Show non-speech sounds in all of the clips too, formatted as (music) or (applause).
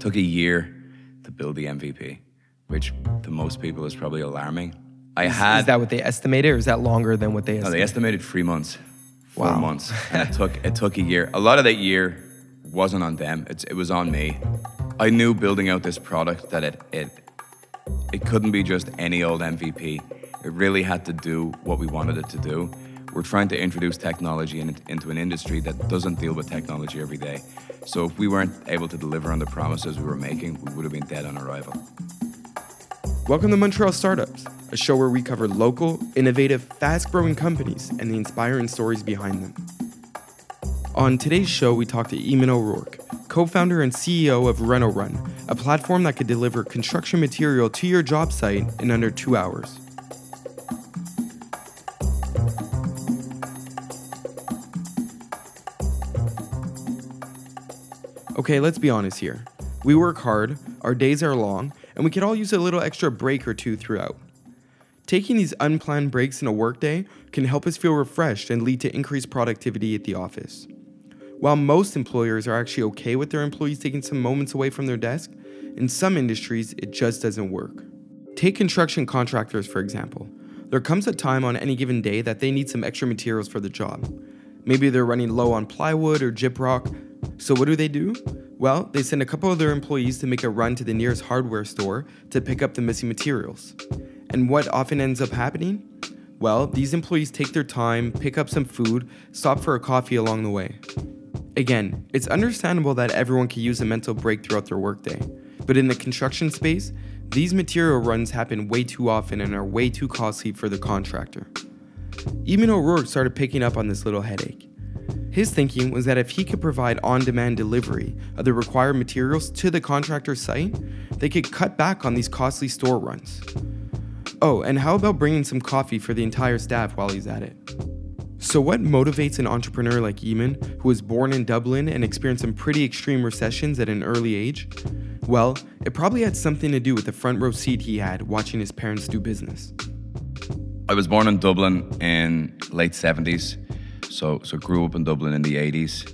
took a year to build the MVP, which to most people is probably alarming. I had Is that what they estimated, or is that longer than what they no, estimated? they estimated three months, four Wow. months, (laughs) and it took it took a year. A lot of that year wasn't on them; it's, it was on me. I knew building out this product that it it it couldn't be just any old MVP. It really had to do what we wanted it to do. We're trying to introduce technology in, into an industry that doesn't deal with technology every day. So if we weren't able to deliver on the promises we were making, we would have been dead on arrival. Welcome to Montreal Startups, a show where we cover local, innovative, fast growing companies and the inspiring stories behind them. On today's show, we talk to Eamon O'Rourke, co founder and CEO of Reno Run, a platform that could deliver construction material to your job site in under two hours. Okay, let's be honest here. We work hard, our days are long, and we could all use a little extra break or two throughout. Taking these unplanned breaks in a workday can help us feel refreshed and lead to increased productivity at the office. While most employers are actually okay with their employees taking some moments away from their desk, in some industries it just doesn't work. Take construction contractors, for example. There comes a time on any given day that they need some extra materials for the job. Maybe they're running low on plywood or gyprock. So what do they do? Well, they send a couple of their employees to make a run to the nearest hardware store to pick up the missing materials. And what often ends up happening? Well, these employees take their time, pick up some food, stop for a coffee along the way. Again, it's understandable that everyone can use a mental break throughout their workday, but in the construction space, these material runs happen way too often and are way too costly for the contractor. Eamon O'Rourke started picking up on this little headache. His thinking was that if he could provide on demand delivery of the required materials to the contractor's site, they could cut back on these costly store runs. Oh, and how about bringing some coffee for the entire staff while he's at it? So, what motivates an entrepreneur like Eamon, who was born in Dublin and experienced some pretty extreme recessions at an early age? Well, it probably had something to do with the front row seat he had watching his parents do business. I was born in Dublin in late 70s, so so grew up in Dublin in the 80s.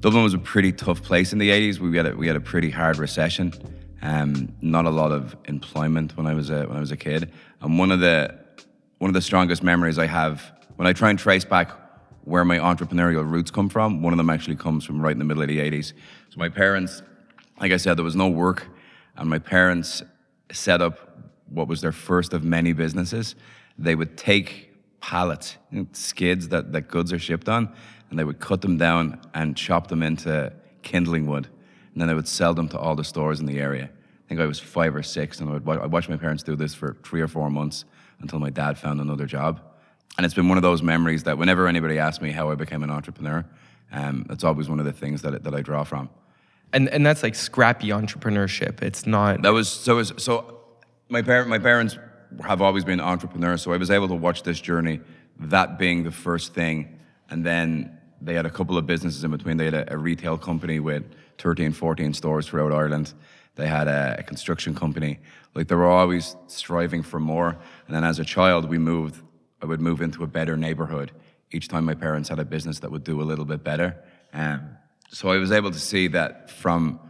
Dublin was a pretty tough place in the 80s. We had a, we had a pretty hard recession. Um, not a lot of employment when I was a when I was a kid. And one of the one of the strongest memories I have when I try and trace back where my entrepreneurial roots come from, one of them actually comes from right in the middle of the 80s. So my parents, like I said, there was no work, and my parents set up what was their first of many businesses. They would take pallets, you know, skids that, that goods are shipped on, and they would cut them down and chop them into kindling wood. And then they would sell them to all the stores in the area. I think I was five or six, and I would wa- I watched my parents do this for three or four months until my dad found another job. And it's been one of those memories that whenever anybody asks me how I became an entrepreneur, um, it's always one of the things that, that I draw from. And, and that's like scrappy entrepreneurship. It's not. That was so. it was- So my parent, my parents have always been entrepreneurs, so I was able to watch this journey. That being the first thing, and then they had a couple of businesses in between. They had a, a retail company with 13, 14 stores throughout Ireland. They had a, a construction company. Like they were always striving for more. And then as a child, we moved. I would move into a better neighborhood each time my parents had a business that would do a little bit better. Um, so I was able to see that from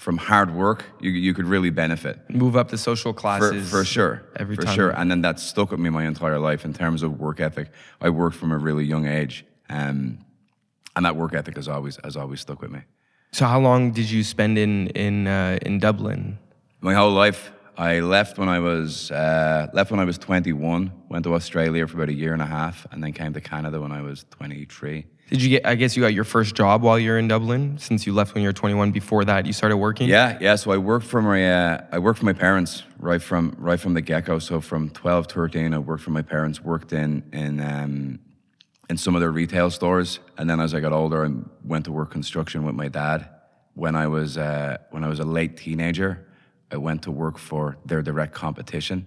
from hard work, you, you could really benefit move up the social for, classes. for sure. Every for time. sure. And then that stuck with me my entire life in terms of work ethic. I worked from a really young age, um, and that work ethic has always has always stuck with me. So how long did you spend in in uh, in Dublin? My whole life. I left when I was uh, left when I was 21. Went to Australia for about a year and a half, and then came to Canada when I was 23. Did you get? I guess you got your first job while you're in Dublin, since you left when you were 21. Before that, you started working. Yeah, yeah. So I worked for my uh, I worked for my parents right from right from the get go. So from 12, to 13, I worked for my parents. Worked in in um, in some of their retail stores, and then as I got older, I went to work construction with my dad. When I was uh, when I was a late teenager, I went to work for their direct competition,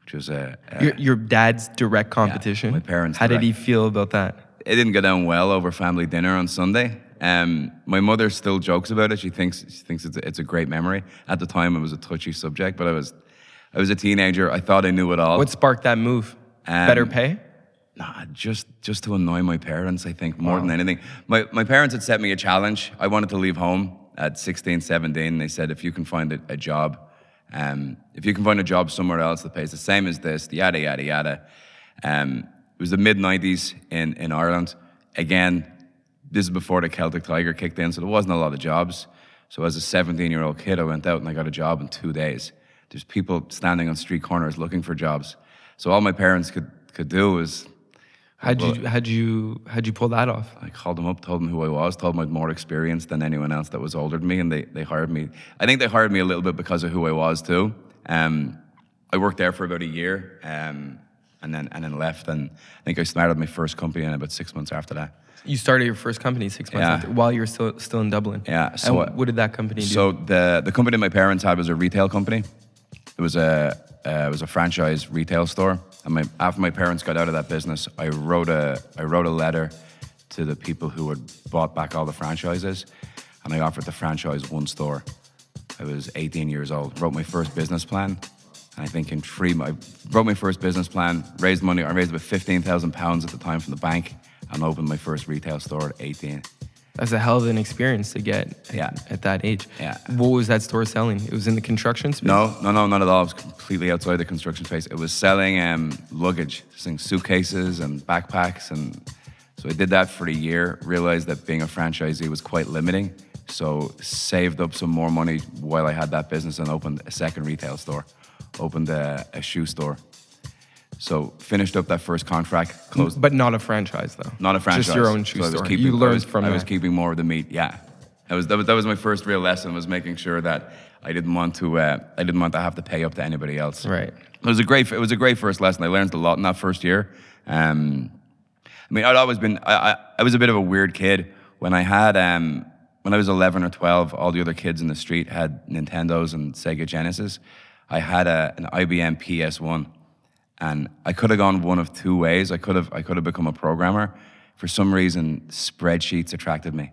which was a, a Your, your dad's direct competition. my parents' How did he feel about that? It didn't go down well over family dinner on Sunday. Um, my mother still jokes about it. She thinks she thinks it's a, it's a great memory. At the time, it was a touchy subject, but I was I was a teenager. I thought I knew it all. What sparked that move? Um, Better pay? Nah, just just to annoy my parents, I think more than anything. My my parents had set me a challenge. I wanted to leave home at 16, 17. They said, if you can find a, a job, um, if you can find a job somewhere else that pays the same as this, yada, yada, yada. Um, it was the mid 90s in, in Ireland. Again, this is before the Celtic Tiger kicked in, so there wasn't a lot of jobs. So as a 17 year old kid, I went out and I got a job in two days. There's people standing on street corners looking for jobs. So all my parents could, could do was How'd you how'd you how'd you pull that off? I called them up, told them who I was, told them I had more experience than anyone else that was older than me, and they, they hired me. I think they hired me a little bit because of who I was too. Um, I worked there for about a year, um, and then and then left. And I think I started my first company in about six months after that. You started your first company six months Yeah. after, while you were still still in Dublin. Yeah, so, and what did that company do? So the the company my parents had was a retail company. It was a uh, it was a franchise retail store. And my, after my parents got out of that business, I wrote a I wrote a letter to the people who had bought back all the franchises, and I offered to franchise one store. I was 18 years old. Wrote my first business plan, I think in three, I wrote my first business plan, raised money. I raised about 15,000 pounds at the time from the bank, and opened my first retail store at 18. That's a hell of an experience to get at, at that age. Yeah. What was that store selling? It was in the construction space? No, no, no, not at all. It was completely outside the construction space. It was selling um, luggage, selling suitcases and backpacks, and so I did that for a year. Realized that being a franchisee was quite limiting, so saved up some more money while I had that business and opened a second retail store, opened a, a shoe store. So finished up that first contract, closed. But not a franchise though. Not a franchise. Just your own shoe So store. keeping- you learned was- from I that. was keeping more of the meat. Yeah, that was that was that was my first real lesson. Was making sure that I didn't want to uh, I didn't want to have to pay up to anybody else. Right. It was a great it was a great first lesson. I learned a lot in that first year. Um, I mean, I'd always been I, I, I was a bit of a weird kid when I had um, when I was 11 or 12. All the other kids in the street had Nintendos and Sega Genesis. I had a, an IBM PS1 and I could have gone one of two ways. I could have I could have become a programmer. For some reason, spreadsheets attracted me,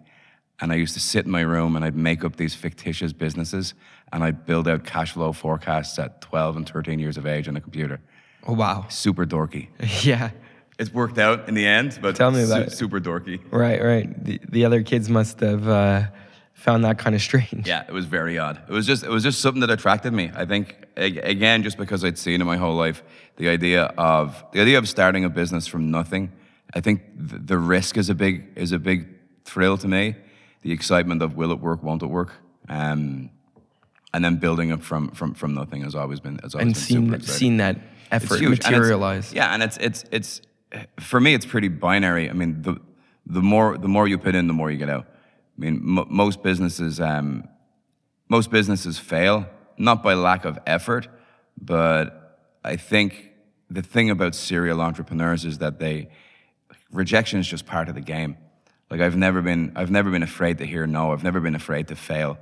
and I used to sit in my room and I'd make up these fictitious businesses and I'd build out cash flow forecasts at 12 and 13 years of age on a computer. Oh wow. Super dorky. (laughs) Yeah. It's worked out in the end, but Tell me about su- super dorky. Right, right. The, the other kids must have uh, found that kind of strange. Yeah, it was very odd. It was just it was just something that attracted me. I think again, just because I'd seen it my whole life, the idea of the idea of starting a business from nothing. I think the risk is a big is a big thrill to me. The excitement of will it work, won't it work, um, and then building up from from from nothing has always been has always And been super seen exciting. seen that effort huge, and materialize. yeah, and it's it's it's for me it's pretty binary. I mean, the the more the more you put in, the more you get out. I mean, mo most businesses um, most businesses fail not by lack of effort, but I think the thing about serial entrepreneurs is that they rejection is just part of the game. Like I've never been I've never been afraid to hear no. I've never been afraid to fail.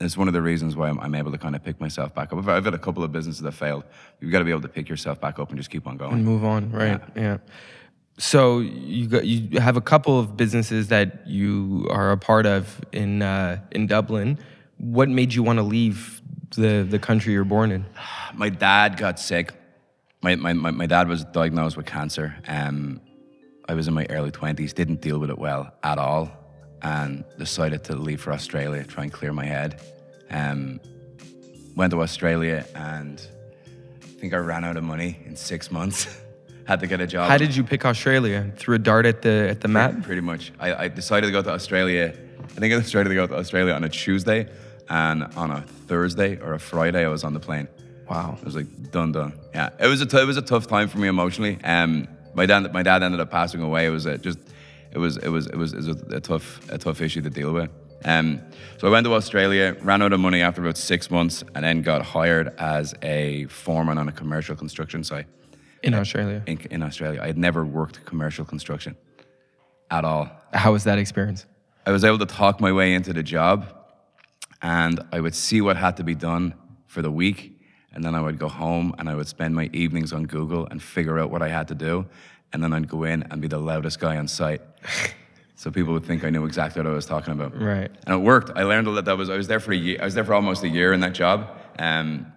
It's one of the reasons why I'm, I'm able to kind of pick myself back up. I've, I've had a couple of businesses that failed. You've got to be able to pick yourself back up and just keep on going. and move on right yeah, so you got you have a couple of businesses that you are a part of in uh, in Dublin what made you want to leave the the country you're born in my dad got sick. My, my, my, my dad was diagnosed with cancer. Um, I was in my early 20s, didn't deal with it well at all, and decided to leave for Australia, to try and clear my head. Um, went to Australia, and I think I ran out of money in six months. (laughs) Had to get a job. how did you pick Australia threw a dart at the at the map Pretty much. I, I decided to go to Australia. I think I decided to go to Australia on a Tuesday, and on a Thursday or a Friday, I was on the plane. wow It was like done, done. Yeah, it was a t- it was a tough time for me emotionally. Um, my dad my dad ended up passing away. It was a, just it was it was it was, it was a, a tough a tough issue to deal with. Um, so I went to Australia, ran out of money after about six months, and then got hired as a foreman on a commercial construction site in Australia in, in Australia. I had never worked commercial construction at all. how was that experience I was able to talk my way into the job and I would see what had to be done for the week. And then I would go home and I would spend my evenings on Google and figure out what I had to do. And then I'd go in and be the loudest guy on site. (laughs) so people would think I knew exactly what I was talking about. Right. And it worked. I learned a lot. That was I was there for a year. I was there for almost a year in that job. Um,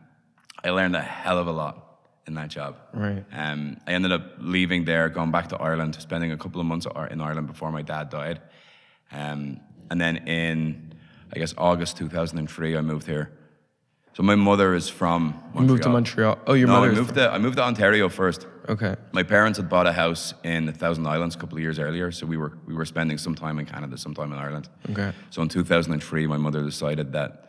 I learned a hell of a lot in that job. Right. Um, I ended up leaving there, going back to Ireland, spending a couple of months in Ireland before my dad died. Um, and then in, I guess August 2003, I moved here. So my mother is from Montreal. You moved to Montreal. Oh, your No, mother. I moved to I moved to Ontario first. Okay. My parents had bought a house in the Thousand Islands a couple of years earlier, so we were we were spending some time in Canada, some time in Ireland. Okay. So in 2003, my mother decided that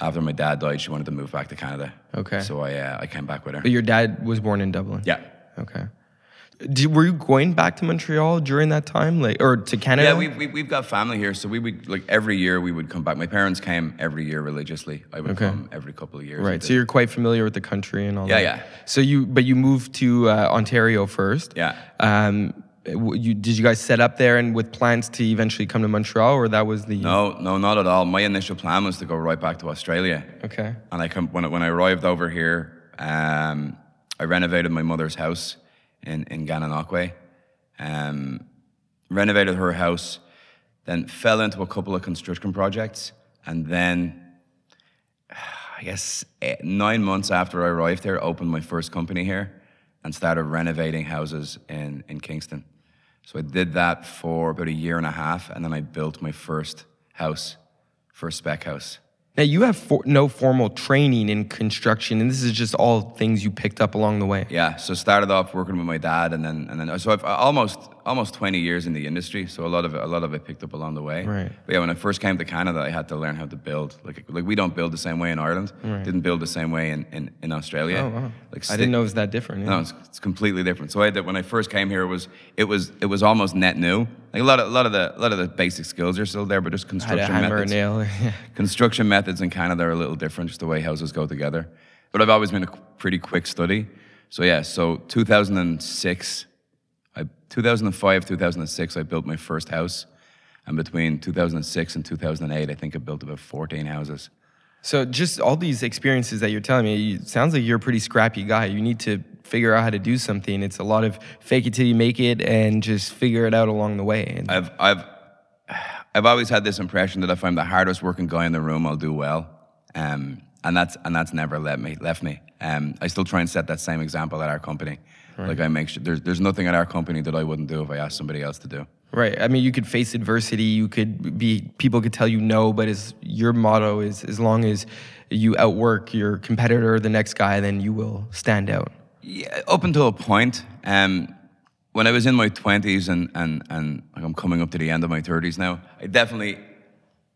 after my dad died, she wanted to move back to Canada. Okay. So I uh, I came back with her. But your dad was born in Dublin. Yeah. Okay. Did, were you going back to Montreal during that time, like, or to Canada? Yeah, we, we, we've got family here, so we would, like, every year we would come back. My parents came every year religiously. I would Okay. come every couple of years. Right. So you're quite familiar with the country and all Yeah, that. yeah. So you, but you moved to uh, Ontario first. Yeah. Um, you, did you guys set up there and with plans to eventually come to Montreal, or that was the? No, no, not at all. My initial plan was to go right back to Australia. Okay. And I come, when, I- when I arrived over here, um, I renovated my mother's house in, in Gananoque. Um, renovated her house, then fell into a couple of construction projects. And then, I guess, eh, nine months after I arrived here, opened my first company here and started renovating houses in, in Kingston. So I did that for about a year and a half, and then I built my first house, first spec house. Now you have for, no formal training in construction, and this is just all things you picked up along the way. Yeah, so started off working with my dad, and then and then so I've almost almost twenty years in the industry. So a lot of it, a lot of it picked up along the way. Right. But yeah, when I first came to Canada, I had to learn how to build. Like like we don't build the same way in Ireland. Right. Didn't build the same way in in, in Australia. Oh wow. Like I didn't know it was that different. yeah. No, it's, it's completely different. So I did, when I first came here, it was it was it was almost net new. Like a lot of a lot of the a lot of the basic skills are still there, but just Had construction methods. nail. (laughs) Construction methods in Canada are a little different, just the way houses go together. But I've always been a pretty quick study. So yeah, so 2006, I, 2005, 2006, I built my first house. And between 2006 and 2008, I think I built about 14 houses. So just all these experiences that you're telling me, it sounds like you're a pretty scrappy guy. You need to figure out how to do something. It's a lot of fake it till you make it and just figure it out along the way. And I've, I've, I've always had this impression that if I'm the hardest working guy in the room, I'll do well. Um, and that's, and that's never let me, left me. Um, I still try and set that same example at our company. Like I make sure there's, there's nothing at our company that I wouldn't do if I asked somebody else to do. right. I mean, you could face adversity. You could be, people could tell you no, but as your motto is, as long as you outwork your competitor, the next guy, then you will stand out. Yeah, up until a point. Um, when I was in my twenties and and and like I'm coming up to the end of my thirties now, I definitely,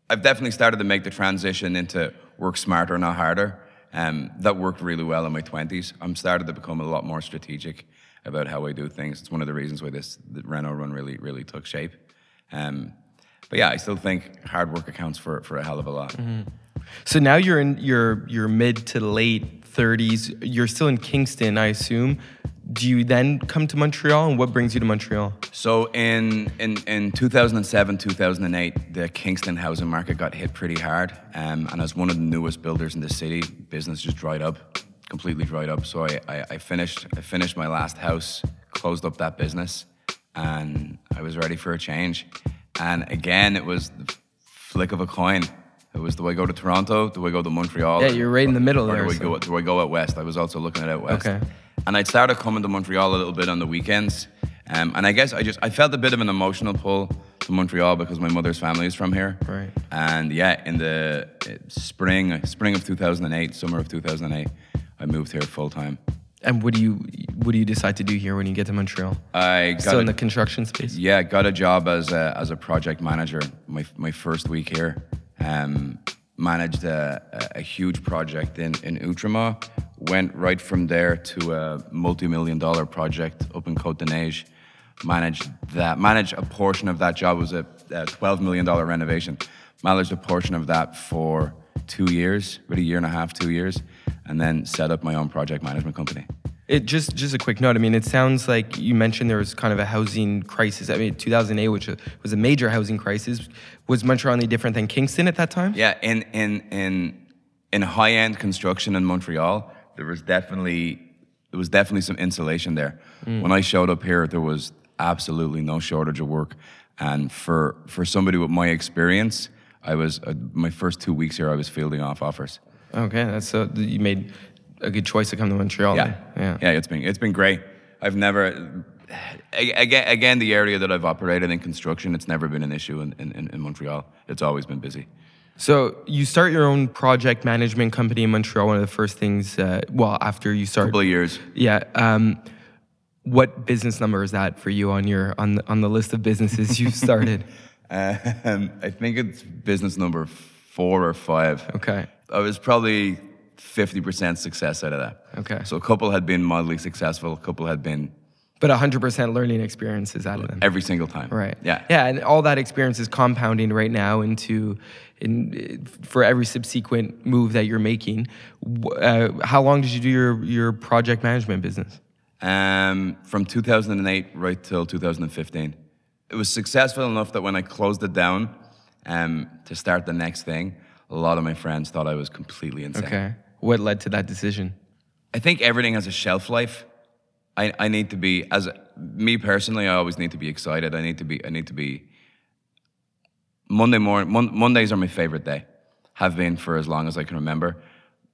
I've definitely started to make the transition into work smarter, not harder. Um, that worked really well in my twenties. I'm started to become a lot more strategic about how I do things. It's one of the reasons why this Reno Run really really took shape. Um, but yeah, I still think hard work accounts for for a hell of a lot. So now you're in your your mid to late 30s. You're still in Kingston, I assume. Do you then come to Montreal, and what brings you to Montreal? So in, in, in 2007, 2008, the Kingston housing market got hit pretty hard. Um, and as one of the newest builders in the city, business just dried up, completely dried up. So I, I, I finished I finished my last house, closed up that business, and I was ready for a change. And again, it was the flick of a coin. It was do I go to Toronto? Do I go to Montreal? Yeah, you're right in the middle or there, Do I, go, do I go out west? I was also looking at out west. Okay. And I'd started coming to Montreal a little bit on the weekends. Um, and I guess I just I felt a bit of an emotional pull to Montreal because my mother's family is from here. Right. And yeah, in the spring spring of 2008, summer of 2008, I moved here full time. And what do you what do you decide to do here when you get to Montreal? I got Still a- in the construction space. yeah, got a job as a, as a project manager my, my first week here. Um, managed a, a, huge project in, in Outremont. Went right from there to a multi-million dollar project up in Côte d'Neige. Managed that. Managed a portion of that job was a, a twelve million dollar renovation. Managed a portion of that for two years, about a year and a half, two years, and then set up my own project management company. It just just a quick note. I mean, it sounds like you mentioned there was kind of a housing crisis. I mean, 2008, which was a major housing crisis, was Montreal any different than Kingston at that time? Yeah, in in in in high end construction in Montreal, there was definitely there was definitely some insulation there. When I showed up here, there was absolutely no shortage of work, and for for somebody with my experience, I was uh, my first two weeks here, I was fielding off offers. Okay, that's so you made a good choice to come to Montreal. Yeah, then. yeah. yeah. It's been it's been great. I've never. Again, again, the area that I've operated in construction, it's never been an issue in, in, in Montreal. It's always been busy. So you start your own project management company in Montreal. One of the first things, uh, well, after you start, couple of years. yeah. Um, what business number is that for you on your on the, on the list of businesses you've (laughs) started? Um, I think it's business number four or five. Okay. I was probably 50% success out of that. Okay. So a couple had been mildly successful, a couple had been But 100% learning experiences out of them. every single time. Right. Yeah. Yeah, and all that experience is compounding right now into in for every subsequent move that you're making. Uh, how long did you do your your project management business? Um, from 2008 right till 2015. It was successful enough that when I closed it down um, to start the next thing, a lot of my friends thought I was completely insane. Okay. What led to that decision? I think everything has a shelf life. I, I need to be as me personally. I always need to be excited. I need to be. I need to be. Monday morning. Mon, Mondays are my favorite day. Have been for as long as I can remember.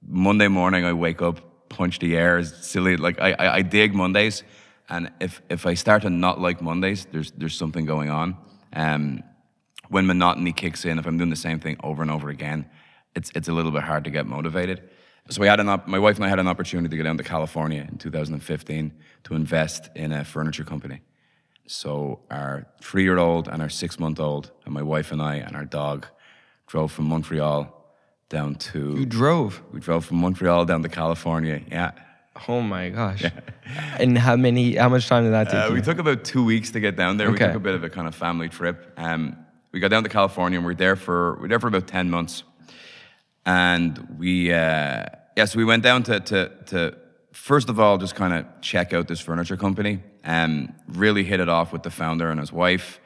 Monday morning, I wake up, punch the air. Is silly. Like I, I, I dig Mondays, and if if I start to not like Mondays, there's there's something going on. Um, when monotony kicks in, if I'm doing the same thing over and over again, it's it's a little bit hard to get motivated. So we had an op- my wife and I had an opportunity to go down to California in 2015 to invest in a furniture company. So our three-year-old and our six-month-old and my wife and I and our dog drove from Montreal down to You drove. we drove from Montreal down to California. Yeah. Oh my gosh. Yeah. (laughs) and how many? How much time did that take? Uh, we took about two weeks to get down there. Okay. We took a bit of a kind of family trip. Um, we got down to California and we are there for we are there for about ten months. And we uh, yeah, so we went down to to to first of all just kind of check out this furniture company. and really hit it off with the founder and his wife.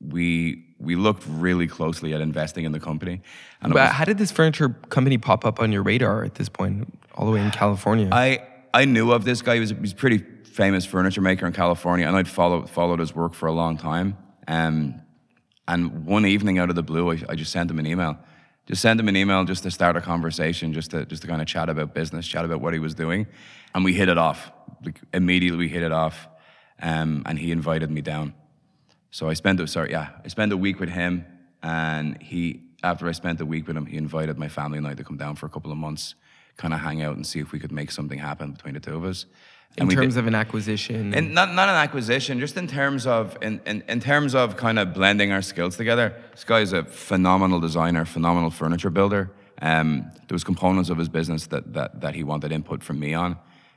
We we looked really closely at investing in the company. And But was- how did this furniture company pop up on your radar at this point, all the way in California? I I knew of this guy. He was a, he was a pretty famous furniture maker in California, and I'd followed followed his work for a long time. Um, and one evening, out of the blue, I, I just sent him an email. Just send him an email just to start a conversation, just to just to kind of chat about business, chat about what he was doing, and we hit it off. Like immediately, we hit it off, um, and he invited me down. So I spent a, sorry, yeah, I spent a week with him, and he after I spent a week with him, he invited my family and I to come down for a couple of months, kind of hang out and see if we could make something happen between the two of us. In terms did- of an acquisition. and not not an acquisition, just in terms of in, in, in terms of kind of blending our skills together. This guy is a phenomenal designer, phenomenal furniture builder. Um, there was components of his business that, that that he wanted input from me on,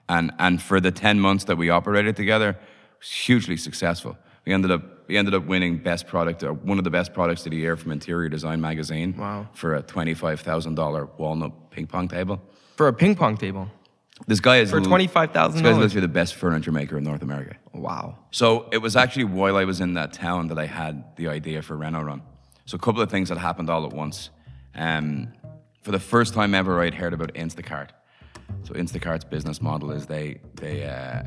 and and for the ten months that we operated together, it was hugely successful. We ended up we ended up winning best product or one of the best products of the year from Interior Design magazine. Wow. For a twenty five thousand dollar walnut ping pong table. for a ping pong table. This guy is For $25,000? This guy's literally the best furniture maker in North America. Wow. So it was actually while I was in that town that I had the idea for Reno Run. So a couple of things that happened all at once. Um, for the first time ever, I'd heard about Instacart. So Instacart's business model is they they uh,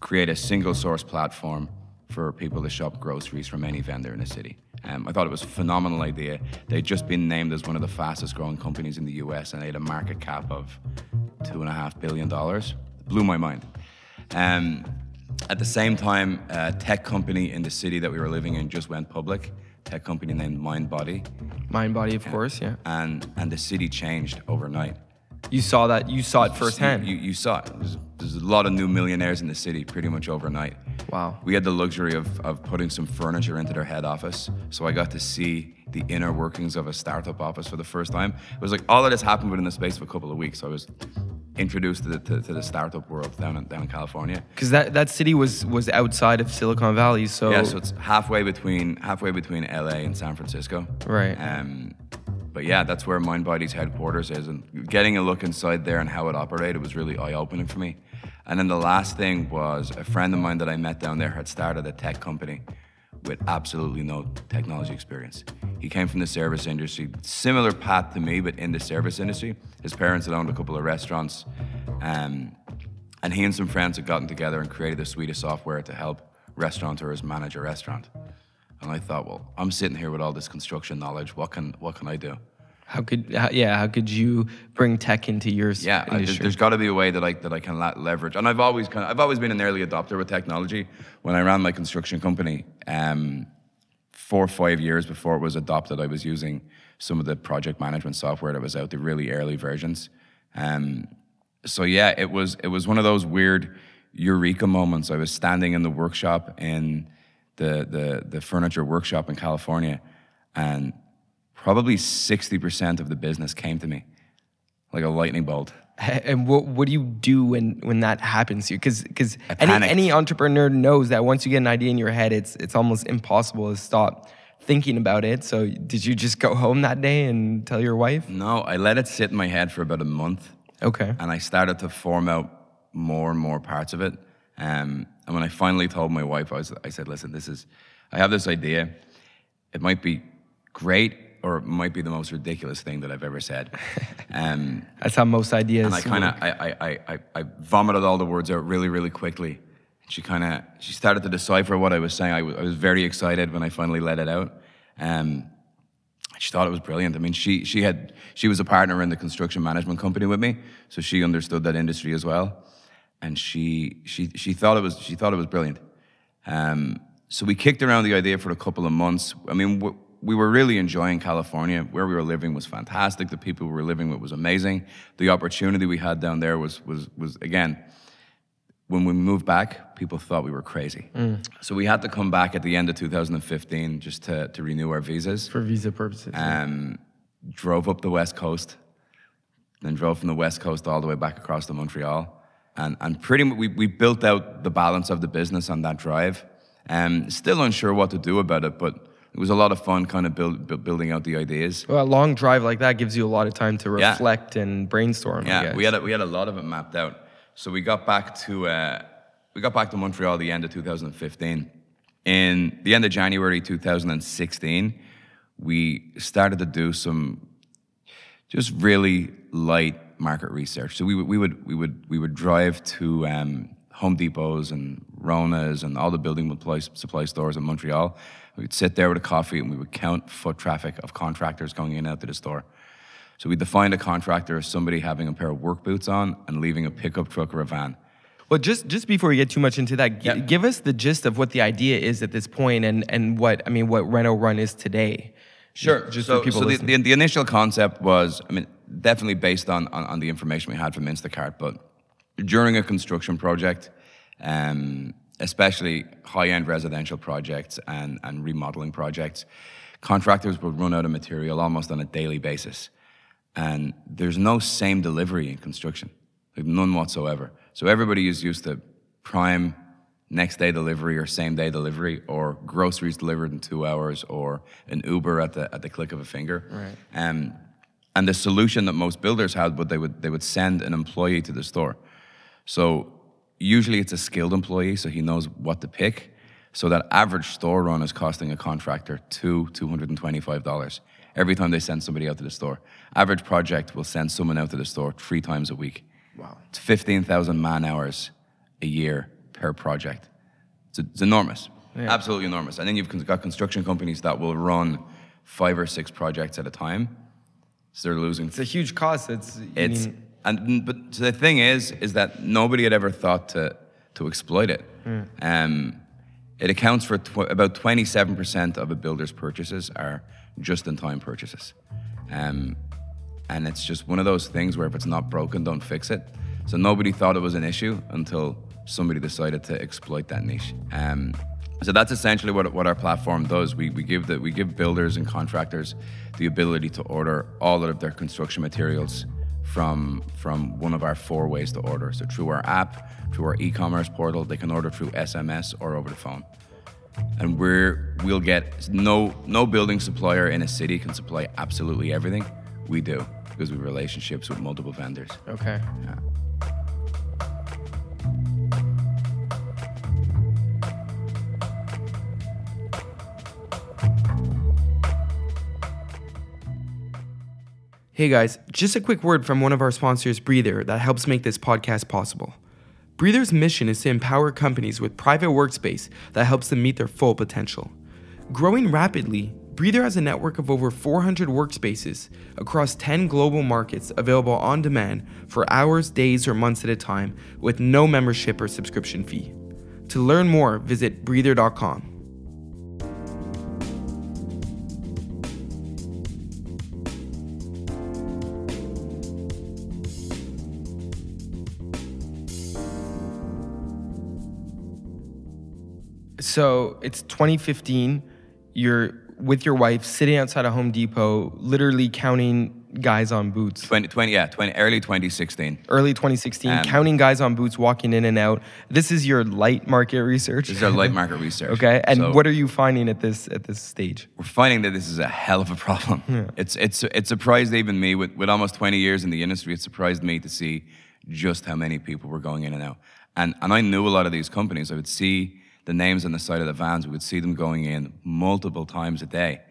create a single source platform for people to shop groceries from any vendor in the city. Um, I thought it was a phenomenal idea. They'd just been named as one of the fastest growing companies in the US and they had a market cap of two and a half billion dollars. Blew my mind. Um, at the same time, a tech company in the city that we were living in just went public. Tech company named MindBody, Mind body, of course. Yeah. and and the city changed overnight. You saw that. You saw it firsthand. You, you saw it. There's, there's a lot of new millionaires in the city pretty much overnight. Wow. We had the luxury of, of putting some furniture into their head office. So I got to see the inner workings of a startup office for the first time. It was like all of this happened within the space of a couple of weeks. I was introduced to the, to, to the startup world down in, down in California. Because that, that city was was outside of Silicon Valley, so, Yeah, so it's halfway between halfway between LA and San Francisco. Right. Um, but yeah, that's where MindBody's headquarters is, and getting a look inside there and how it operated was really eye-opening for me. And then the last thing was a friend of mine that I met down there had started a tech company with absolutely no technology experience. He came from the service industry, similar path to me, but in the service industry. His parents had owned a couple of restaurants, um, and he and some friends had gotten together and created a suite of software to help restaurateurs manage a restaurant. And I thought, well, I'm sitting here with all this construction knowledge. What can what can I do? How could how, yeah how could you bring tech into your Yeah, I, there's got to be a way that I that I can leverage. And I've always kind of, I've always been an early adopter with technology. When I ran my construction company, um, four or five years before it was adopted, I was using some of the project management software that was out, the really early versions. Um, so yeah, it was it was one of those weird eureka moments. I was standing in the workshop in the the the furniture workshop in California, and probably sixty percent of the business came to me like a lightning bolt. And what what do you do when when that happens to you? Because any any entrepreneur knows that once you get an idea in your head, it's it's almost impossible to stop thinking about it. So did you just go home that day and tell your wife? No, I let it sit in my head for about a month. Okay. and I started to form out more and more parts of it. Um, and when I finally told my wife, I, was, I said, "Listen, this is, I have this idea. It might be great, or it might be the most ridiculous thing that I've ever said." (laughs) Um, That's how most ideas. and I kind of. I, I, I, I, vomited all the words out really, really quickly. She kind of, she started to decipher what I was saying. I was, I was very excited when I finally let it out. Um, she thought it was brilliant. I mean, she she had she was a partner in the construction management company with me, so she understood that industry as well, and she she she thought it was she thought it was brilliant. Um, so we kicked around the idea for a couple of months. I mean, w- we were really enjoying California. Where we were living was fantastic. The people we were living with was amazing. The opportunity we had down there was was was again when we moved back, people thought we were crazy. So we had to come back at the end of 2015 just to, to renew our visas. for visa purposes. Um, drove up the west coast, then drove from the west coast all the way back across to Montreal, and and pretty much we, we built out the balance of the business on that drive. Um, still unsure what to do about it, but it was a lot of fun, kind of build, bu- building out the ideas. well, a long drive like that gives you a lot of time to Yeah. reflect and brainstorm. Yeah, we had a, we had a lot of it mapped out. So we got back to uh, we got back to Montreal the end of 2015. In the end of January 2016, we started to do some just really light market research. So we would we would we would we would drive to um, Home Depots and Rona's and all the building supply, stores in Montreal. We'd sit there with a coffee and we would count foot traffic of contractors going in and out to the store. So we defined a contractor as somebody having a pair of work boots on and leaving a pickup truck or a van. Well, just just before we get too much into that, Yeah. give us the gist of what the idea is at this point, and and what I mean, what Reno Run is today. Sure. Just so, so the, the, the initial concept was, I mean, definitely based on, on, on the information we had from Instacart, but during a construction project, um, especially high-end residential projects and, and remodeling projects, contractors would run out of material almost on a daily basis. And there's no same delivery in construction, like none whatsoever. So everybody is used to prime next day delivery or same day delivery or groceries delivered in two hours or an Uber at the at the click of a finger. Right. Um, and the solution that most builders had would they would they would send an employee to the store. So usually it's a skilled employee, so he knows what to pick. So that average store run is costing a contractor two two hundred and twenty five dollars every time they send somebody out to the store. Average project will send someone out to the store three times a week. Wow. It's fifteen thousand man hours a year per project. It's, it's enormous, Yeah. absolutely enormous. And then you've got construction companies that will run five or six projects at a time. So they're losing It's a huge cost. It's it's mean, and but the thing is, is that nobody had ever thought to to exploit it. Um, it accounts for tw- about twenty seven percent of a builder's purchases are just in time purchases, um, and it's just one of those things where if it's not broken, don't fix it. So nobody thought it was an issue until somebody decided to exploit that niche. Um, so that's essentially what, what our platform does. We, we give the, we give builders and contractors the ability to order all of their construction materials from from one of our four ways to order. So through our app, through our e-commerce portal, they can order through SMS or over the phone. And we're we'll get no no building supplier in a city can supply absolutely everything. We do because we have relationships with multiple vendors. okay. Yeah. Hey guys, just a quick word from one of our sponsors, Breather, that helps make this podcast possible. Breather's mission is to empower companies with private workspace that helps them meet their full potential. Growing rapidly, Breather has a network of over 400 workspaces across 10 global markets available on demand for hours, days, or months at a time with no membership or subscription fee. To learn more, visit breather.com. So it's 2015. You're with your wife sitting outside a Home Depot, literally counting guys on boots. 20, 20 yeah, 20, early 2016. Early 2016, Um, counting guys on boots walking in and out. This is your light market research. This is our light (laughs) market research. okay, and So- what are you finding at this at this stage? we're finding that this is a hell of a problem. It's it's it surprised even me with, with almost 20 years in the industry. It surprised me to see just how many people were going in and out. And and I knew a lot of these companies. I would see the names on the side of the vans. We would see them going in multiple times a day.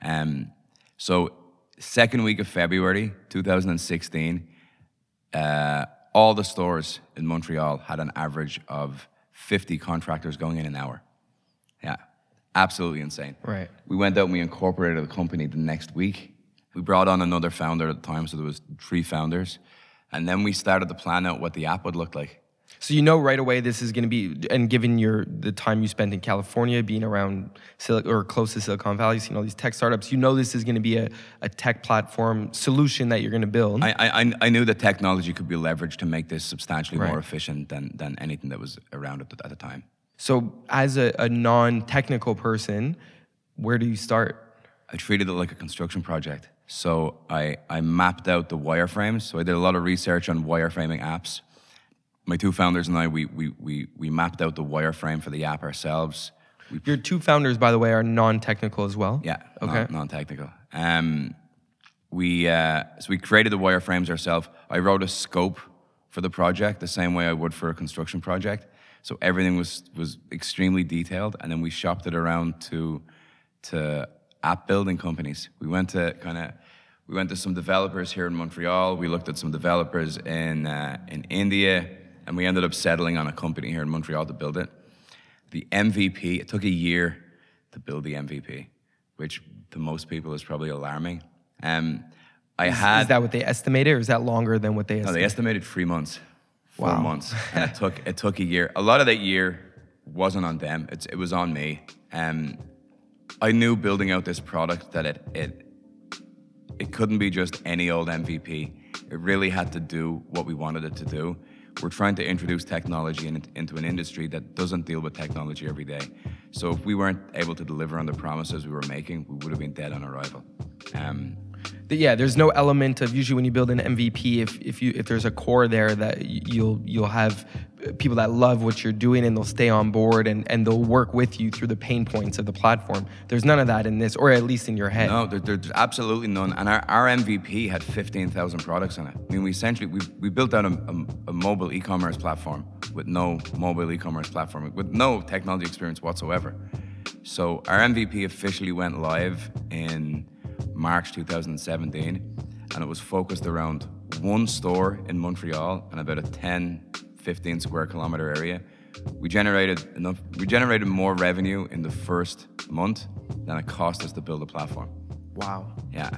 Um, so second week of February 2016, uh, all the stores in Montreal had an average of 50 contractors going in an hour. Yeah, absolutely insane. Right. We went out and we incorporated the company the next week. We brought on another founder at the time, so there was three founders, and then we started to plan out what the app would look like. So you know right away this is going to be, and given your the time you spent in California, being around Sil- or close to Silicon Valley, seeing all these tech startups, you know this is going to be a, a tech platform solution that you're going to build. I, I, I- knew that technology could be leveraged to make this substantially more efficient than, than anything that was around at the, at the time. so as a, a non-technical person, where do you start? I treated it like a construction project. So I, I mapped out the wireframes. So I did a lot of research on wireframing apps. My two founders and I, we, we, we, we mapped out the wireframe for the app ourselves. We Your two founders, by the way, are non-technical as well. Yeah. Okay. Non, technical Um, we uh, so we created the wireframes ourselves. I wrote a scope for the project the same way I would for a construction project. So everything was was extremely detailed, and then we shopped it around to to app building companies. We went to kind of we went to some developers here in Montreal. We looked at some developers in uh, in India, and we ended up settling on a company here in Montreal to build it. The MVP, it took a year to build the MVP, which to most people is probably alarming. Um, I had Is that what they estimated, or is that longer than what they estimated? no, they estimated three months, four Wow. months, (laughs) and it took it took a year. A lot of that year wasn't on them; it's, it was on me. Um, I knew building out this product that it it it couldn't be just any old MVP. It really had to do what we wanted it to do. We're trying to introduce technology in, into an industry that doesn't deal with technology every day. So if we weren't able to deliver on the promises we were making, we would have been dead on arrival. Um, yeah, there's no element of usually when you build an MVP, if if you if there's a core there that you'll you'll have people that love what you're doing and they'll stay on board and and they'll work with you through the pain points of the platform. There's none of that in this, or at least in your head. No, there, there's absolutely none. And our, our MVP had 15,000 products on it. I mean, we essentially we, we built out a, a, a mobile e-commerce platform with no mobile e-commerce platform with no technology experience whatsoever. So our MVP officially went live in March 2017, and it was focused around one store in Montreal and about a 10, 15 square kilometer area. We generated enough. We generated more revenue in the first month than it cost us to build a platform. Wow. Yeah.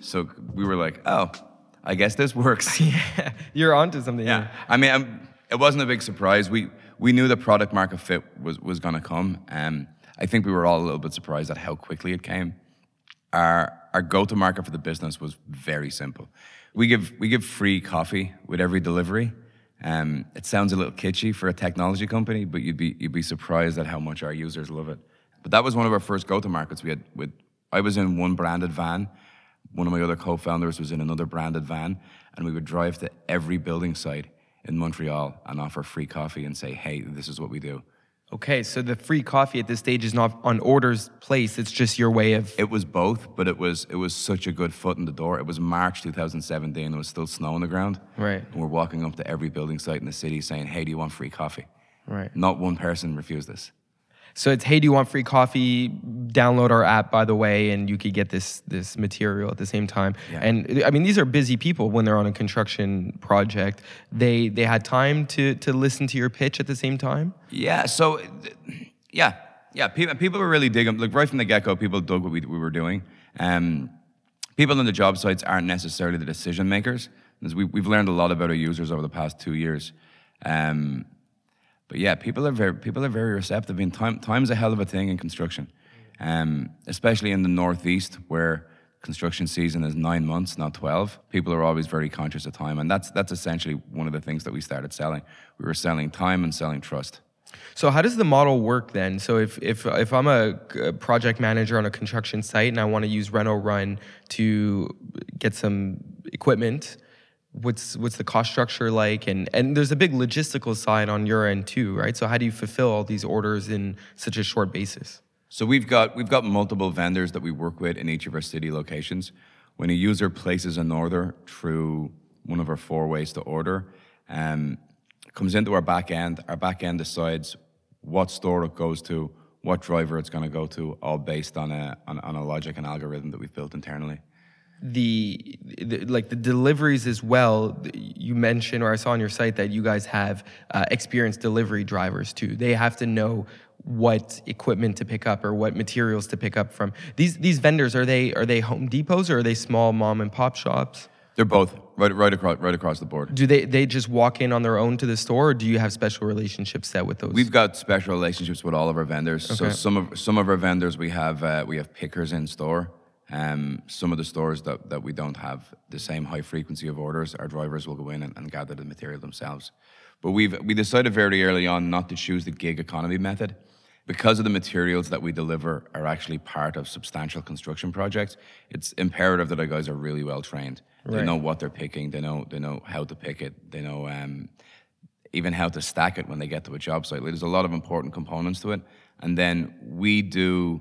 So we were like, oh, I guess this works. (laughs) Yeah, you're onto something. Yeah. I mean, um it wasn't a big surprise. We we knew the product market fit was was going to come. Um, I think we were all a little bit surprised at how quickly it came. Our our go to market for the business was very simple. We give we give free coffee with every delivery. Um, it sounds a little kitschy for a technology company, but you'd be you'd be surprised at how much our users love it. But that was one of our first go to markets. We had with I was in one branded van. One of my other co-founders was in another branded van, and we would drive to every building site in Montreal and offer free coffee and say, "Hey, this is what we do." Okay, so the free coffee at this stage is not on orders placed. It's just your way of. It was both, but it was it was such a good foot in the door. It was March 2017. There was still snow on the ground. Right. And we're walking up to every building site in the city saying, "Hey, do you want free coffee?" Right. Not one person refused this. So it's hey, do you want free coffee? Download our app, by the way, and you could get this this material at the same time. Yeah. And I mean, these are busy people when they're on a construction project. They they had time to to listen to your pitch at the same time. Yeah. So, yeah, yeah. People, people were really digging. Like right from the get go, people dug what we, we were doing. Um, people on the job sites aren't necessarily the decision makers. As we, we've learned a lot about our users over the past two years. Um, but yeah, people are very people are very receptive. I mean, time time's a hell of a thing in construction, um, especially in the northeast where construction season is nine months, not twelve. People are always very conscious of time, and that's that's essentially one of the things that we started selling. We were selling time and selling trust. So how does the model work then? So if if if I'm a project manager on a construction site and I want to use Reno Run to get some equipment, what's what's the cost structure like? And and there's a big logistical side on your end too, right? So how do you fulfill all these orders in such a short basis? So we've got we've got multiple vendors that we work with in each of our city locations. When a user places an order through one of our four ways to order, um, comes into our back end. Our back end decides what store it goes to, what driver it's going to go to, all based on a on, on a logic and algorithm that we've built internally. The, the like the deliveries as well you mentioned or i saw on your site that you guys have uh, experienced delivery drivers too they have to know what equipment to pick up or what materials to pick up from these these vendors are they are they home depots or are they small mom and pop shops They're both right right across right across the board. do they they just walk in on their own to the store or do you have special relationships set with those We've got special relationships with all of our vendors. So some of some of our vendors we have uh, we have pickers in store. Um, some of the stores that, that we don't have the same high frequency of orders, our drivers will go in and, and gather the material themselves. But we've we decided very early on not to choose the gig economy method because of the materials that we deliver are actually part of substantial construction projects. It's imperative that our guys are really well trained. They know what they're picking. They know they know how to pick it. They know um, even how to stack it when they get to a job site. There's a lot of important components to it. And then we do,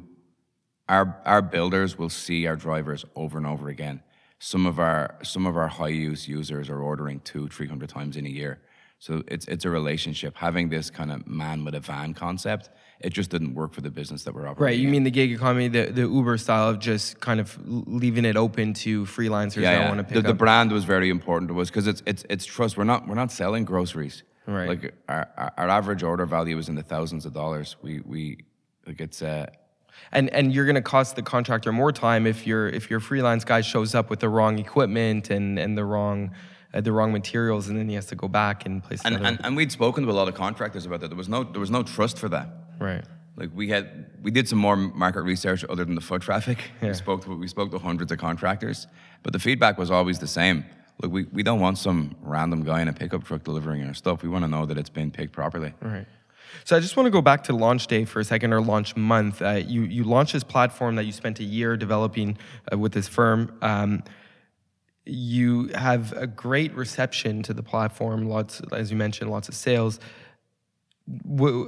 our, our builders will see our drivers over and over again. Some of our, some of our high use users are ordering two, 300 times in a year. So it's, it's a relationship. Having this kind of man with a van concept, it just didn't work for the business that we're operating. right you in. mean the gig economy the, the uber style of just kind of leaving it open to freelancers that want to pick the, the brand was very important to us because it's it's it's trust. We're not we're not selling groceries. Right. Like our, our, our average order value is in the thousands of dollars. We we like it's uh and and you're going to cost the contractor more time if your if your freelance guy shows up with the wrong equipment and and the wrong uh, the wrong materials and then he has to go back and place and, and and we'd spoken to a lot of contractors about that. There was no there was no trust for that. right Like we had we did some more market research other than the foot traffic. (laughs) Yeah. We spoke to we spoke to hundreds of contractors, but the feedback was always the same. Look, we, we don't want some random guy in a pickup truck delivering our stuff. We want to know that it's been picked properly. Right. So I just want to go back to launch day for a second, or launch month. Uh, you you launched this platform that you spent a year developing uh, with this firm. Um, you have a great reception to the platform. Lots, as you mentioned, lots of sales.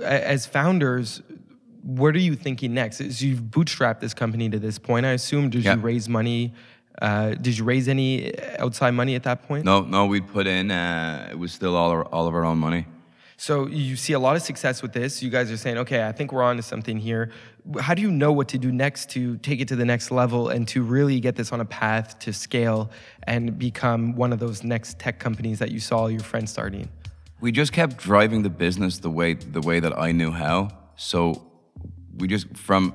As founders, what are you thinking next? Is you've bootstrapped this company to this point. I assume. Did Yeah. you raise money? Uh, did you raise any outside money at that point? No, no, we put in. Uh, it was still all our, all of our own money. So you see a lot of success with this. You guys are saying, okay, I think we're on to something here. How do you know what to do next to take it to the next level and to really get this on a path to scale and become one of those next tech companies that you saw your friends starting? We just kept driving the business the way the way that I knew how. So we just from.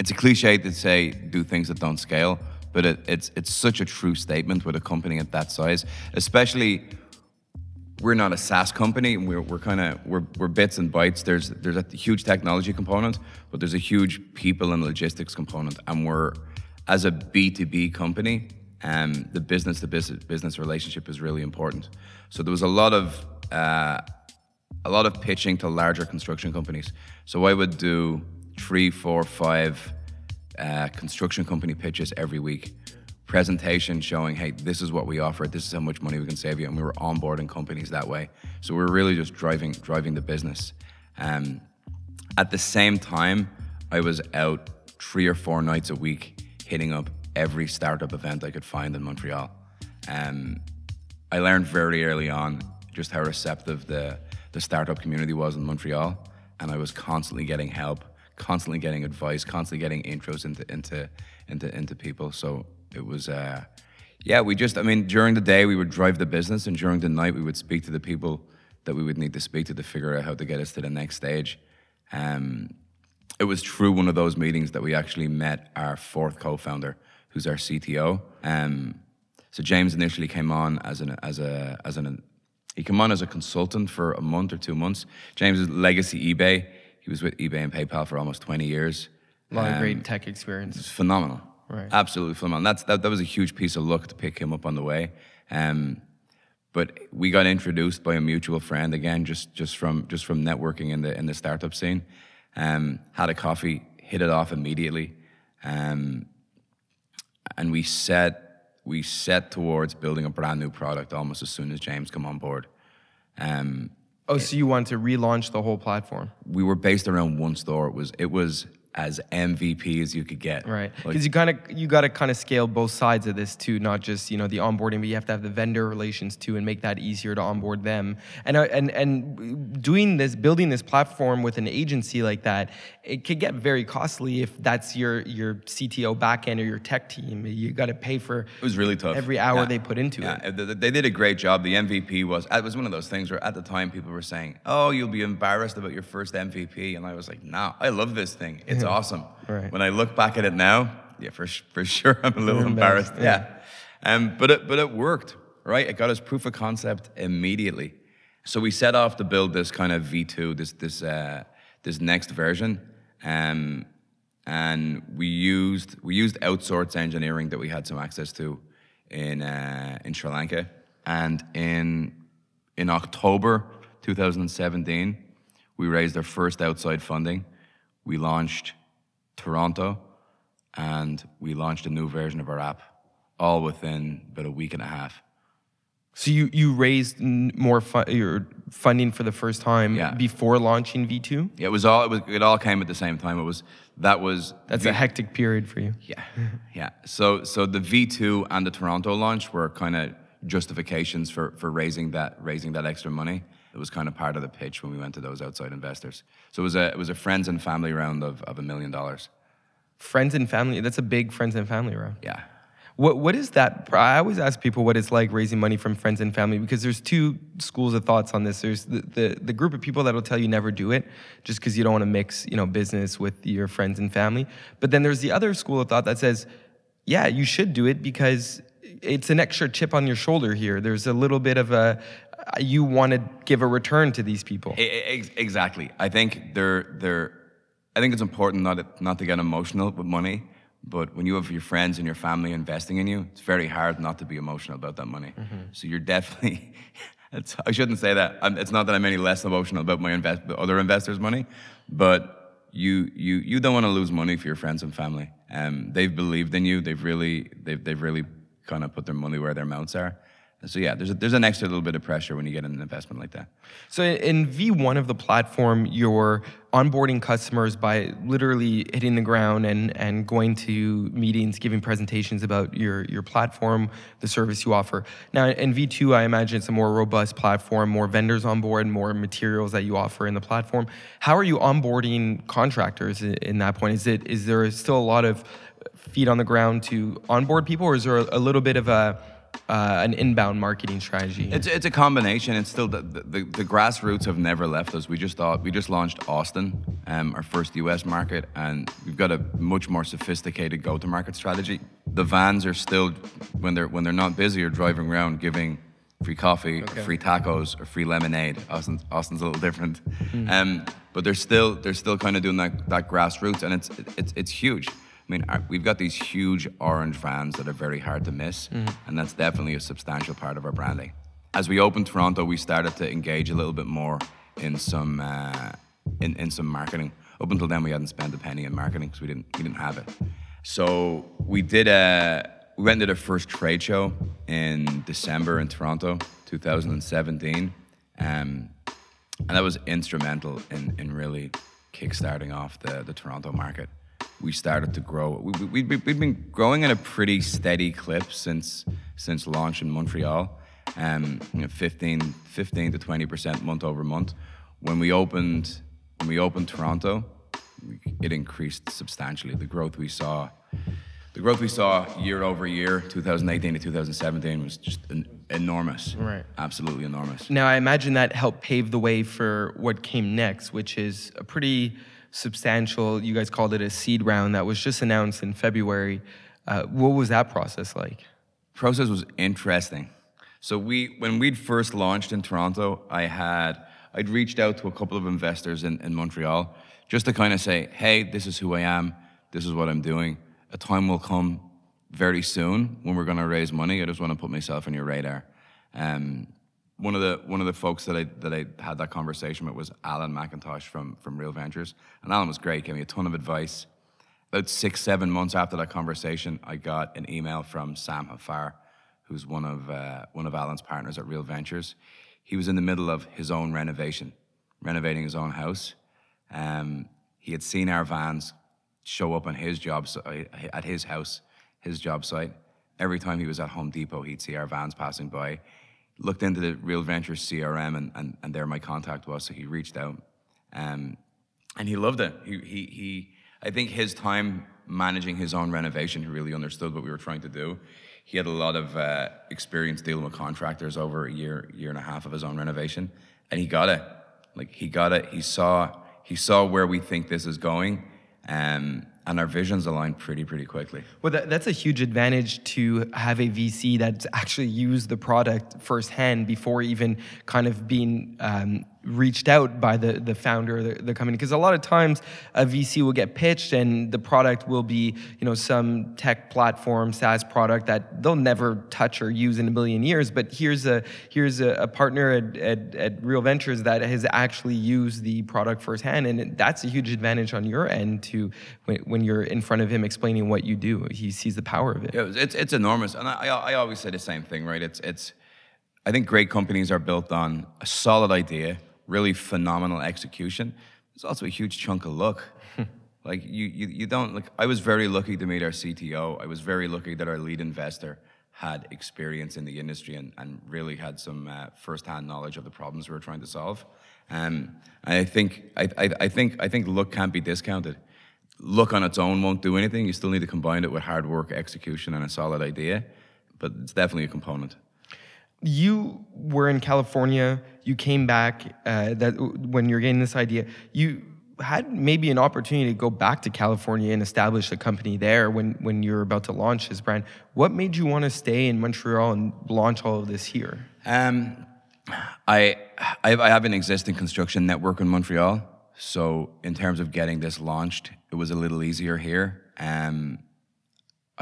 It's a cliche to say do things that don't scale, but it, it's it's such a true statement with a company at that size, especially. We're not a SaaS company. We're, we're kind of we're, we're bits and bytes. There's there's a huge technology component, but there's a huge people and logistics component. And we're as a B2B company, um, the business to business business relationship is really important. So there was a lot of uh, a lot of pitching to larger construction companies. So I would do three, four, five uh, construction company pitches every week. Presentation showing, hey, this is what we offer. This is how much money we can save you, and we were onboarding companies that way. So we are really just driving driving the business. Um, at the same time, I was out three or four nights a week, hitting up every startup event I could find in Montreal. Um, I learned very early on just how receptive the, the startup community was in Montreal, and I was constantly getting help, constantly getting advice, constantly getting intros into into into into people. So it was, uh, yeah, we just, I mean, during the day we would drive the business, and during the night we would speak to the people that we would need to speak to to figure out how to get us to the next stage. Um, it was through one of those meetings that we actually met our fourth co-founder, who's our CTO. Um, so James initially came on as an as a as an he came on as a consultant for a month or two months. James is legacy eBay. He was with eBay and PayPal for almost twenty years. A lot of Um, great tech experience. phenomenal. Right. Absolutely phenomenal. That's that, that was a huge piece of luck to pick him up on the way. Um, but we got introduced by a mutual friend again, just just from just from networking in the in the startup scene. Um, had a coffee, hit it off immediately, um, and we set we set towards building a brand new product almost as soon as James come on board. Um, Oh, so you want to relaunch the whole platform, we were based around one store. It was it was as MVP as you could get. right? Like, Because you kind of you got to kind of scale both sides of this too, not just you know the onboarding, but you have to have the vendor relations too, and make that easier to onboard them. And uh, and and doing this, building this platform with an agency like that, it could get very costly if that's your your CTO backend or your tech team. You got to pay for It was really tough. every hour Yeah. they put into Yeah, it. they did a great job. The MVP was it was one of those things where at the time people were saying, "Oh, you'll be embarrassed about your first MVP," and I was like, "No, I love this thing. It's awesome." Right. When I look back at it now, yeah, for for (laughs) sure, I'm a little embarrassed. embarrassed, Yeah, um, but it but it worked, right? It got us proof of concept immediately. So we set off to build this kind of V2, this this uh, this next version. Um, and we used we used outsourced engineering that we had some access to in uh, in Sri Lanka, and in in October 2017, we raised our first outside funding. We launched Toronto, and we launched a new version of our app, all within about a week and a half. So you you raised more fu- your funding for the first time Yeah. before launching V2. Yeah, it was all it was. It all came at the same time. It was that was That's V- a hectic period for you. Yeah, yeah. So so the V2 and the Toronto launch were kind of justifications for for raising that raising that extra money. It was kind of part of the pitch when we went to those outside investors. So it was a it was a friends and family round of, of a million dollars. Friends and family. That's a big friends and family round. Yeah. What what is that? I always ask people what it's like raising money from friends and family because there's two schools of thoughts on this. There's the the, the group of people that'll tell you never do it just because you don't want to mix you know business with your friends and family. But then there's the other school of thought that says, yeah, you should do it because it's an extra chip on your shoulder here. There's a little bit of a you want to give a return to these people. Exactly. I think they're they're. I think it's important not to, not to get emotional with money, but when you have your friends and your family investing in you, it's very hard not to be emotional about that money. So you're definitely. (laughs) It's, I shouldn't say that. I'm, it's not that I'm any less emotional about my invest, other investors' money, but you you you don't want to lose money for your friends and family. Um, they've believed in you. They've really they've they've really kind of put their money where their mouths are. So yeah, there's a, there's an extra little bit of pressure when you get an investment like that. So in V1 of the platform, you're onboarding customers by literally hitting the ground and, and going to meetings, giving presentations about your, your platform, the service you offer. Now in V2, I imagine it's a more robust platform, more vendors on board, more materials that you offer in the platform. How are you onboarding contractors in, that point? Is it is there still a lot of feet on the ground to onboard people, or is there a little bit of a uh, an inbound marketing strategy? It's it's a combination. It's still the, the the grassroots have never left us. We just thought we just launched Austin, um, our first U.S. market, and we've got a much more sophisticated go-to-market strategy. The vans are still when they're when they're not busy, are driving around giving free coffee, or free tacos, or free lemonade. Austin's, Austin's a little different, um, but they're still they're still kind of doing that that grassroots, and it's it's it's huge. I mean, we've got these huge orange vans that are very hard to miss, and that's definitely a substantial part of our branding. As we opened Toronto, we started to engage a little bit more in some uh, in, in some marketing. Up until then, we hadn't spent a penny in marketing because we didn't we didn't have it. So we did a we went to the first trade show in December in Toronto, 2017, um, and that was instrumental in in really kickstarting off the the Toronto market we started to grow. We, we, we, we've been growing at a pretty steady clip since since launch in Montreal, um, you know, 15, 15 to 20 percent month over month. When we opened when we opened Toronto, it increased substantially. The growth we saw, the growth we saw year over year, 2018 to 2017, was just enormous. Right. Absolutely enormous. Now, I imagine that helped pave the way for what came next, which is a pretty substantial, you guys called it a seed round that was just announced in February. Uh, what was that process like? process was interesting. So we, when we'd first launched in Toronto, I had, I'd reached out to a couple of investors in, in Montreal just to kind of say, hey, this is who I am, this is what I'm doing. A time will come very soon when we're going to raise money. I just want to put myself on your radar. Um, one of the one of the folks that I that I had that conversation with was Alan MacIntosh from from Real Ventures, and Alan was great, gave me a ton of advice. About six seven months after that conversation, I got an email from Sam Hafar, who's one of uh, one of Alan's partners at Real Ventures. He was in the middle of his own renovation, renovating his own house. Um, he had seen our vans show up on his job at his house, his job site. Every time he was at Home Depot, he'd see our vans passing by. Looked into the Real Ventures CRM, and, and, and there my contact was. So he reached out, um, and he loved it. He, he, he, I think his time managing his own renovation, he really understood what we were trying to do. He had a lot of uh, experience dealing with contractors over a year, year and a half of his own renovation, and he got it. Like he got it. He saw he saw where we think this is going, um, and our visions align pretty pretty quickly. Well, that, that's a huge advantage to have a VC that's actually used the product firsthand before even kind of being um, reached out by the, the founder of the, the company. Because a lot of times a VC will get pitched and the product will be, you know, some tech platform, SaaS product that they'll never touch or use in a million years. But here's a here's a, a partner at, at, at Real Ventures that has actually used the product firsthand. And that's a huge advantage on your end to when, when you're in front of him explaining what you do. He sees the power of it. Yeah, it's it's enormous, and I, I always say the same thing, right? It's it's. I think great companies are built on a solid idea, really phenomenal execution. There's also a huge chunk of luck. like you, you, you don't like. I was very lucky to meet our CTO. I was very lucky that our lead investor had experience in the industry and, and really had some uh, first-hand knowledge of the problems we were trying to solve. Um, and I think I, I, I think I think luck can't be discounted. Luck on its own won't do anything. You still need to combine it with hard work, execution, and a solid idea. But it's definitely a component. you were in California. You came back. Uh, that when you're getting this idea, you had maybe an opportunity to go back to California and establish a company there when when you're about to launch this brand. What made you want to stay in Montreal and launch all of this here? Um, I, I have- an existing construction network in Montreal, so in terms of getting this launched, it was a little easier here. Um,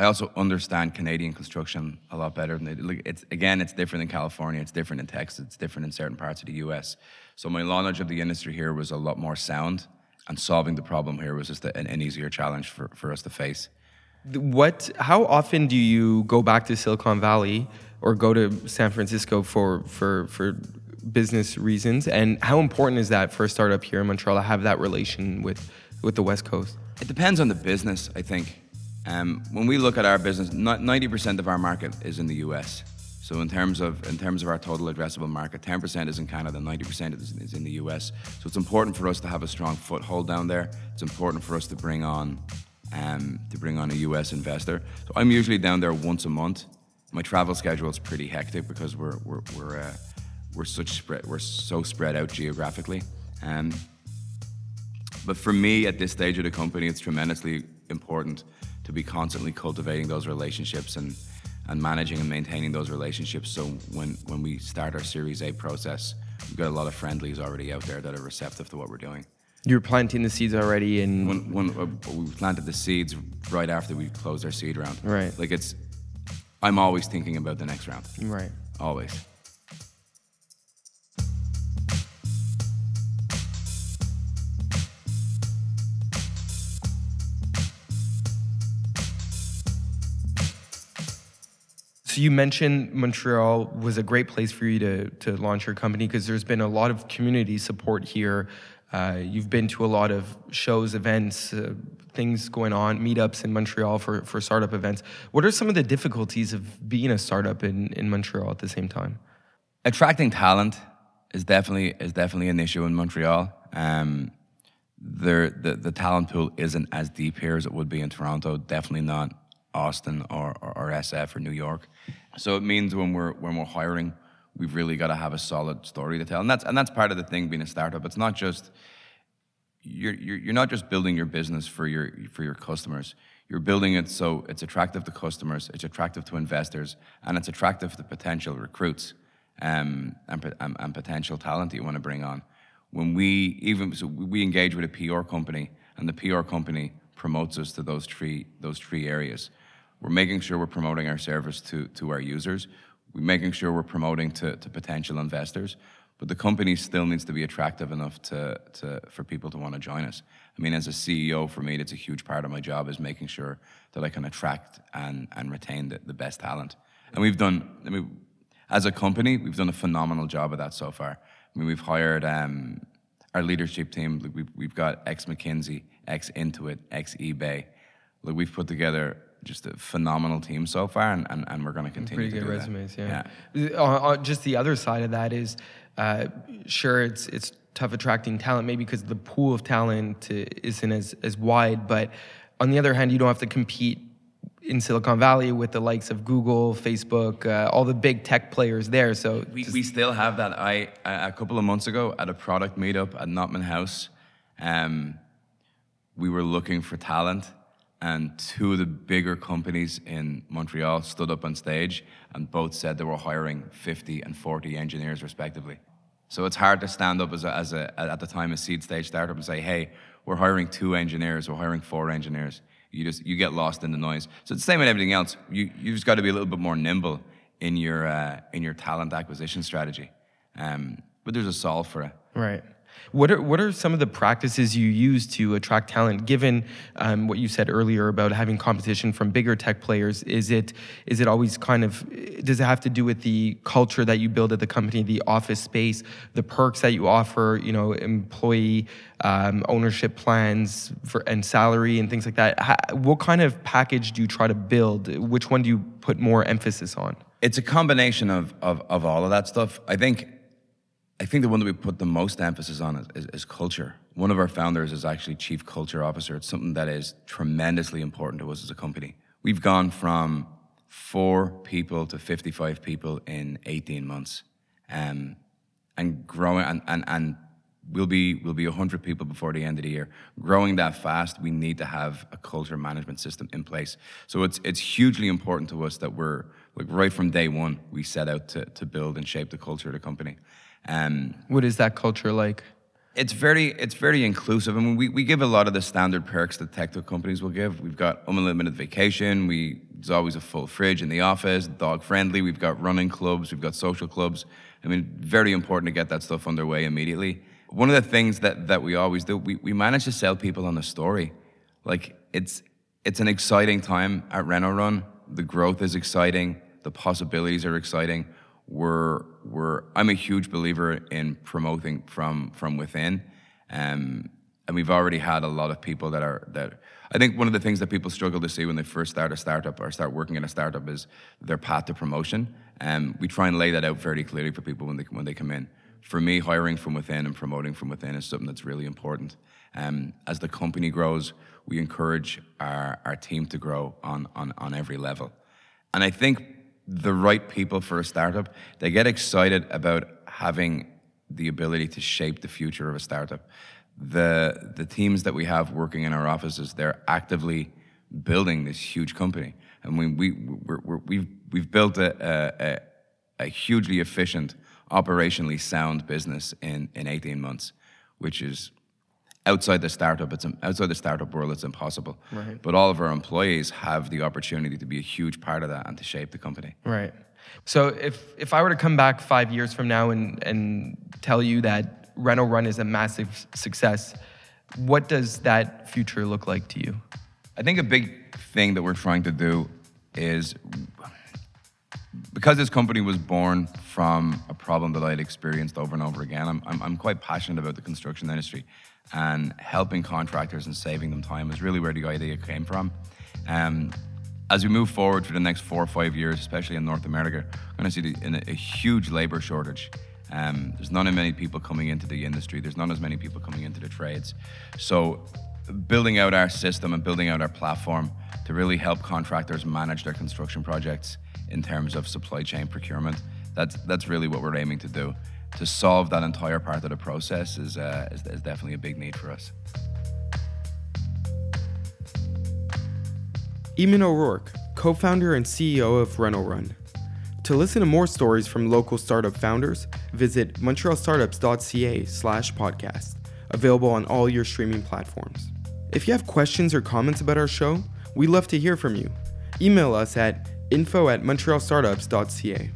I also understand Canadian construction a lot better than it. Like, it's again, it's different in California, it's different in Texas, it's different in certain parts of the U.S. So my knowledge of the industry here was a lot more sound, and solving the problem here was just an, an easier challenge for, for us to face. What? How often do you go back to Silicon Valley or go to San Francisco for for for business reasons? And how important is that for a startup here in Montreal to have that relation with with the West Coast? It depends on the business, I think. Um, when we look at our business, ninety percent of our market is in the U.S. So in terms of in terms of our total addressable market, ten percent is in Canada, ninety percent is, is in the U.S. So it's important for us to have a strong foothold down there. It's important for us to bring on um, to bring on a U.S. investor. So I'm usually down there once a month. My travel schedule is pretty hectic because we're we're we're uh, we're such spread we're so spread out geographically. Um, but for me, at this stage of the company, it's tremendously important to be constantly cultivating those relationships and, and managing and maintaining those relationships. So when, when we start our Series A process, we've got a lot of friendlies already out there that are receptive to what we're doing. You're planting the seeds already, and When, when uh, we planted the seeds right after we closed our seed round. Right. Like it's, I'm always thinking about the next round. right. Always. So you mentioned Montreal was a great place for you to to launch your company because there's been a lot of community support here. Uh, you've been to a lot of shows, events, uh, things going on, meetups in Montreal for, for startup events. What are some of the difficulties of being a startup in, in Montreal at the same time? attracting talent is definitely is definitely an issue in Montreal. Um, there, the the talent pool isn't as deep here as it would be in Toronto. Definitely not Austin or, or, or SF or New York. So it means when we're when we're hiring, we've really got to have a solid story to tell, and that's and that's part of the thing being a startup. It's not just you're, you're, you're not just building your business for your for your customers. You're building it so it's attractive to customers, it's attractive to investors, and it's attractive to potential recruits um, and, and, and potential talent that you want to bring on. When we even so we engage with a PR company, and the PR company promotes us to those three those three areas. We're making sure we're promoting our service to to our users. we're making sure we're promoting to, to potential investors, but the company still needs to be attractive enough to, to for people to want to join us. I mean, as a CEO, for me, it's a huge part of my job is making sure that I can attract and, and retain the, the best talent. And we've done, I mean, as a company, we've done a phenomenal job of that so far. I mean, we've hired um, our leadership team. We've, we've got ex McKinsey, ex Intuit, ex eBay. Like we've put together just a phenomenal team so far, and, and, and we're going to continue. Pretty to good do resumes, that. yeah. Uh, uh, just the other side of that is, uh, sure, it's it's tough attracting talent, maybe because the pool of talent isn't as as wide. But on the other hand, you don't have to compete in Silicon Valley with the likes of Google, Facebook, uh, all the big tech players there. So we, we still have that. I a couple of months ago at a product meetup at Notman House, um, we were looking for talent, and two of the bigger companies in Montreal stood up on stage and both said they were hiring 50 and 40 engineers respectively. So it's hard to stand up as a, as a at the time a seed stage startup and say, hey, we're hiring two engineers, we're hiring four engineers. You just you get lost in the noise. So it's the same with everything else. You you just got to be a little bit more nimble in your uh, in your talent acquisition strategy. Um, but there's a solve for it. Right. What are what are some of the practices you use to attract talent? Given um, what you said earlier about having competition from bigger tech players, is it is it always kind of does it have to do with the culture that you build at the company, the office space, the perks that you offer, you know, employee um, ownership plans for and salary and things like that? How, what kind of package do you try to build? Which one do you put more emphasis on? It's a combination of of, of all of that stuff. I think I think the one that we put the most emphasis on is, is, is, culture. One of our founders is actually chief culture officer. It's something that is tremendously important to us as a company. We've gone from four people to 55 people in 18 months, um, and growing, and, and, and we'll be we'll be 100 people before the end of the year. Growing that fast, we need to have a culture management system in place. So it's it's hugely important to us that we're like right from day one we set out to to build and shape the culture of the company. Um, what is that culture like? It's very it's very inclusive. I mean, we, we give a lot of the standard perks that tech companies will give. We've got unlimited vacation. We there's always a full fridge in the office, dog friendly. We've got running clubs. We've got social clubs. I mean, very important to get that stuff underway immediately. One of the things that that we always do, we, we manage to sell people on the story. Like it's it's an exciting time at Reno Run. The growth is exciting. The possibilities are exciting we're, we're, I'm a huge believer in promoting from, from within. Um, and we've already had a lot of people that are, that, I think one of the things that people struggle to see when they first start a startup or start working in a startup is their path to promotion. And um, we try and lay that out very clearly for people when they, when they come in. For me, hiring from within and promoting from within is something that's really important. Um, as the company grows, we encourage our, our team to grow on, on, on every level. And I think the right people for a startup. They get excited about having the ability to shape the future of a startup. The the teams that we have working in our offices, they're actively building this huge company, and we we we have we've, we've built a, a, a hugely efficient, operationally sound business in in 18 months, which is outside the startup it's outside the startup world it's impossible. Right. but all of our employees have the opportunity to be a huge part of that and to shape the company. Right. So if if i were to come back five years from now and and tell you that Reno Run is a massive success what does that future look like to you? I think a big thing that we're trying to do is because this company was born from a problem that I'd experienced over and over again, I'm, I'm, I'm quite passionate about the construction industry and helping contractors and saving them time is really where the idea came from. Um, as we move forward for the next four or five years, especially in North America, we're going to see the, a, huge labor shortage. Um, there's not as many people coming into the industry. There's not as many people coming into the trades. So, building out our system and building out our platform to really help contractors manage their construction projects in terms of supply chain procurement, that's that's really what we're aiming to do to solve that entire part of the process is, uh, is, is definitely a big need for us. Eamon O'Rourke, co founder and CEO of Reno Run. To listen to more stories from local startup founders, visit montrealstartups.ca slash podcast, available on all your streaming platforms. If you have questions or comments about our show, we'd love to hear from you. Email us at info at montrealstartups.ca.